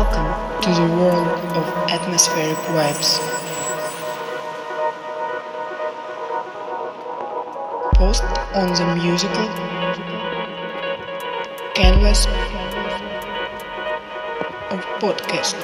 Welcome to the world of atmospheric vibes. Post on the musical canvas of podcast.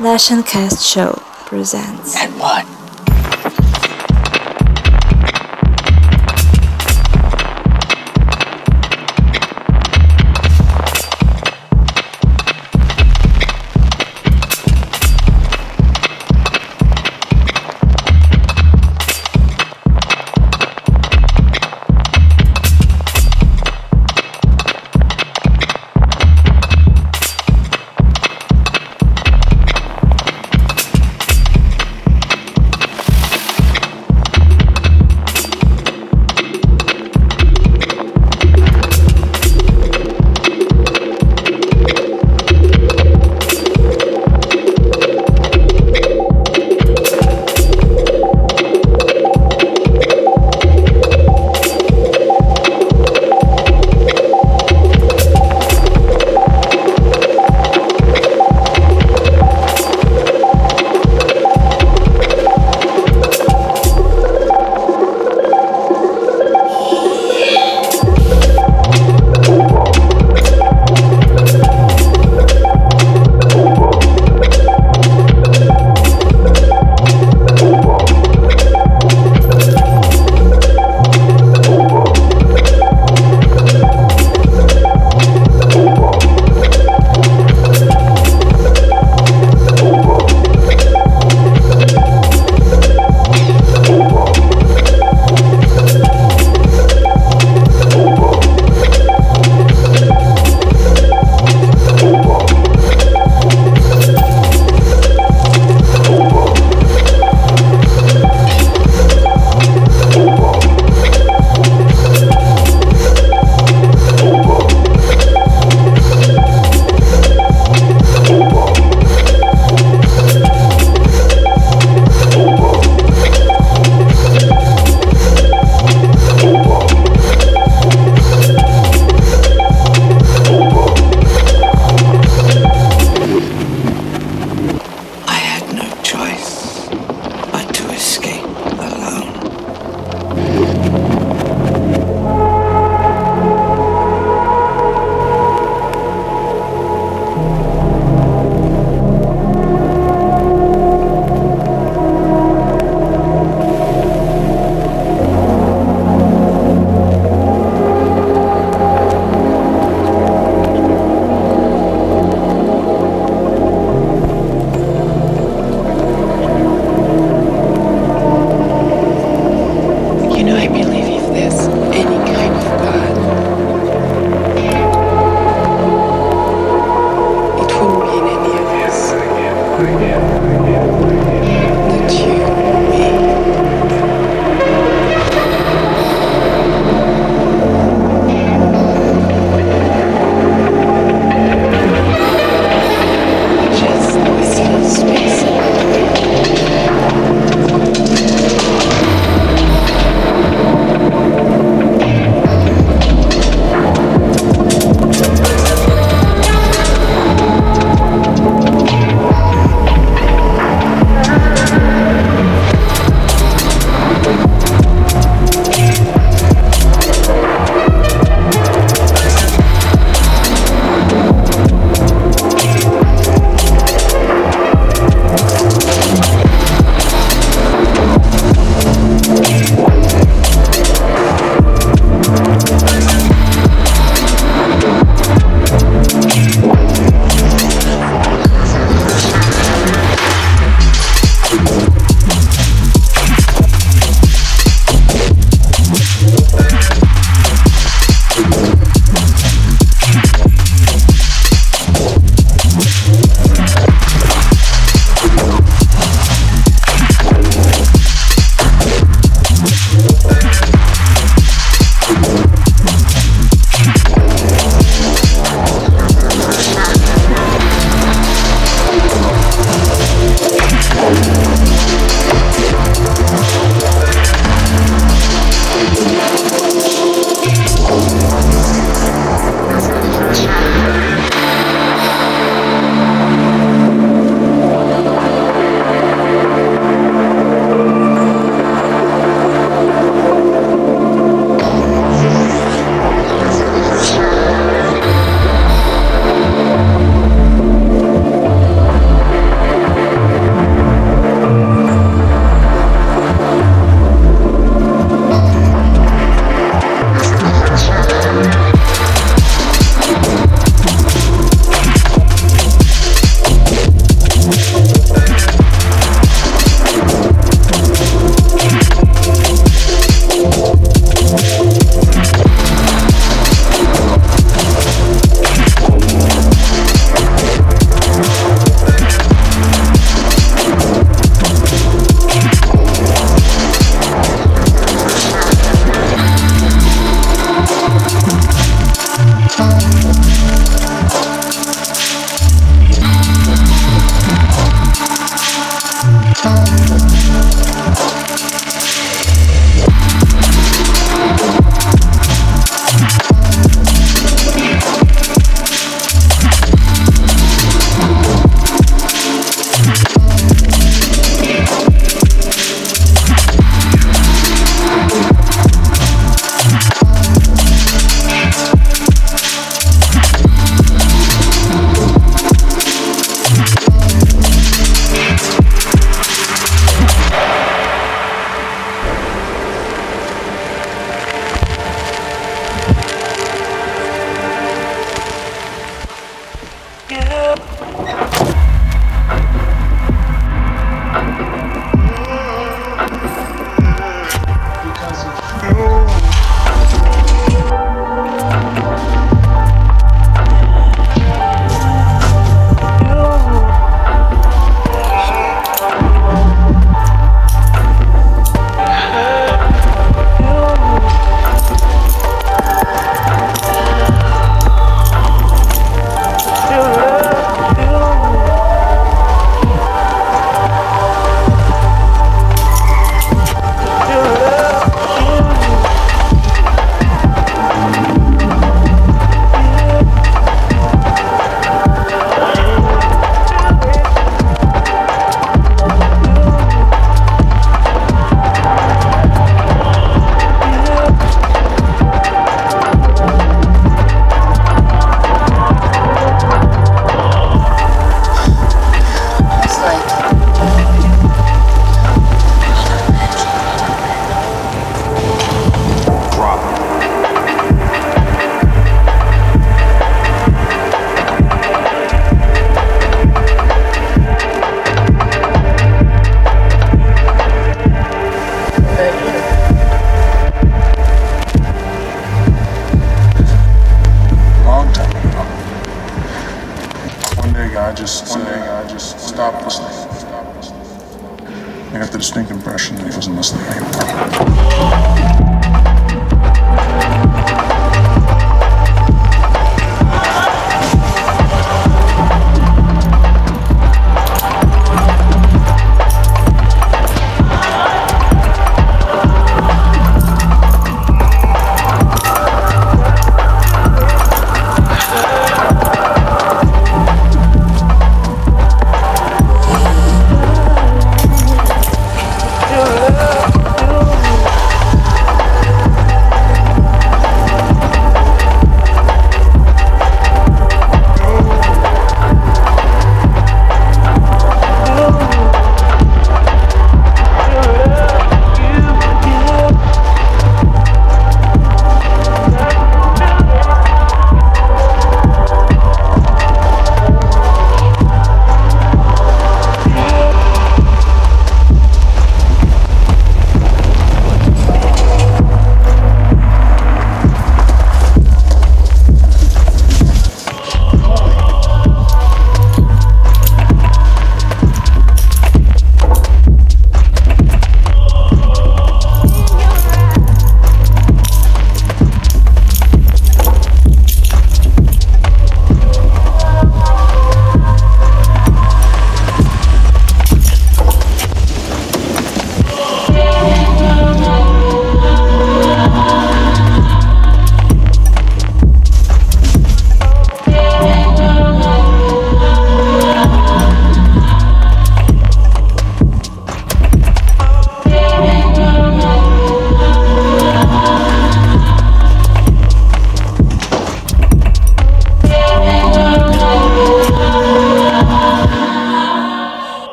Session Cast Show presents. And what?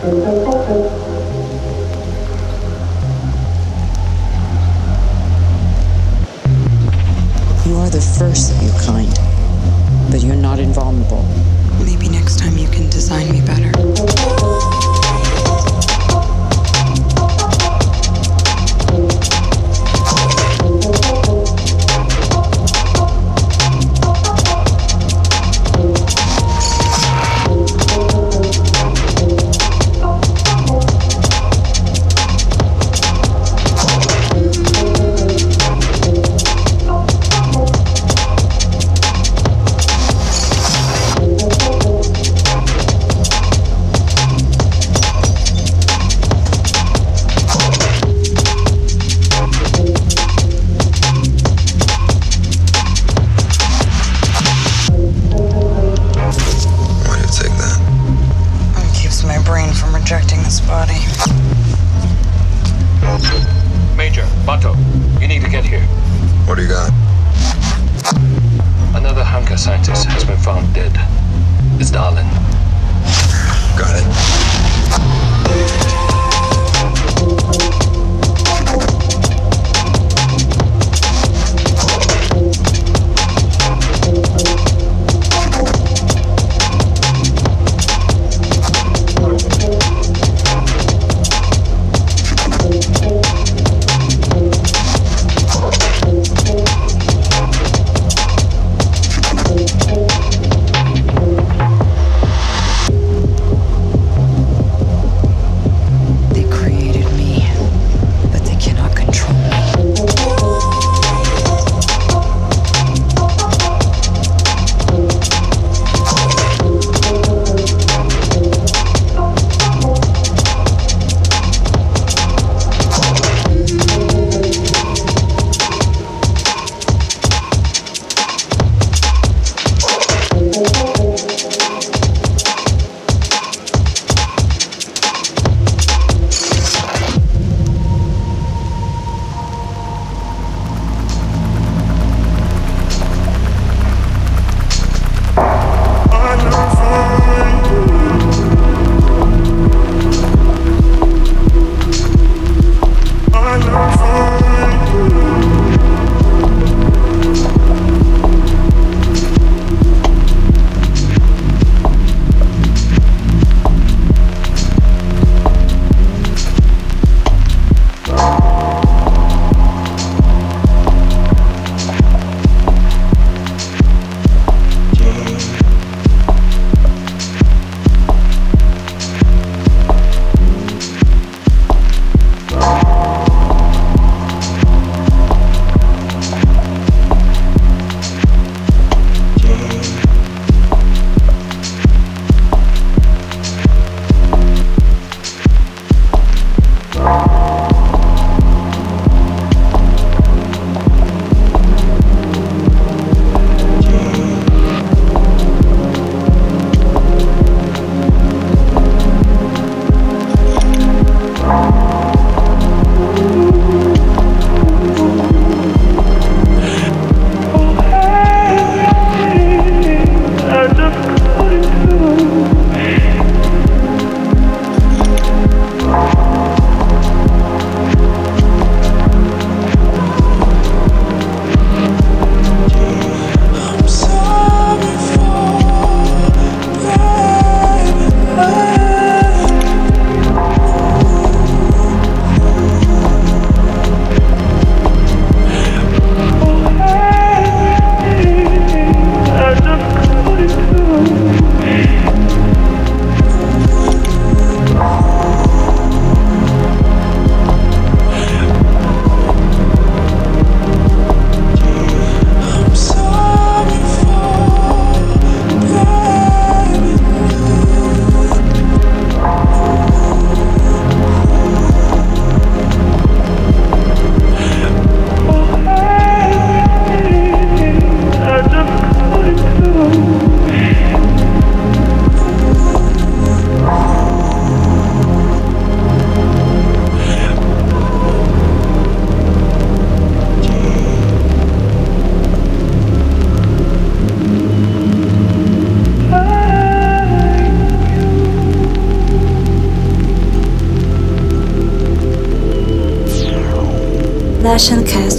You are the first of your kind, but you're not invulnerable. Maybe next time you can design me better.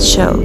Show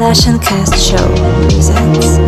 Podcast Show presents.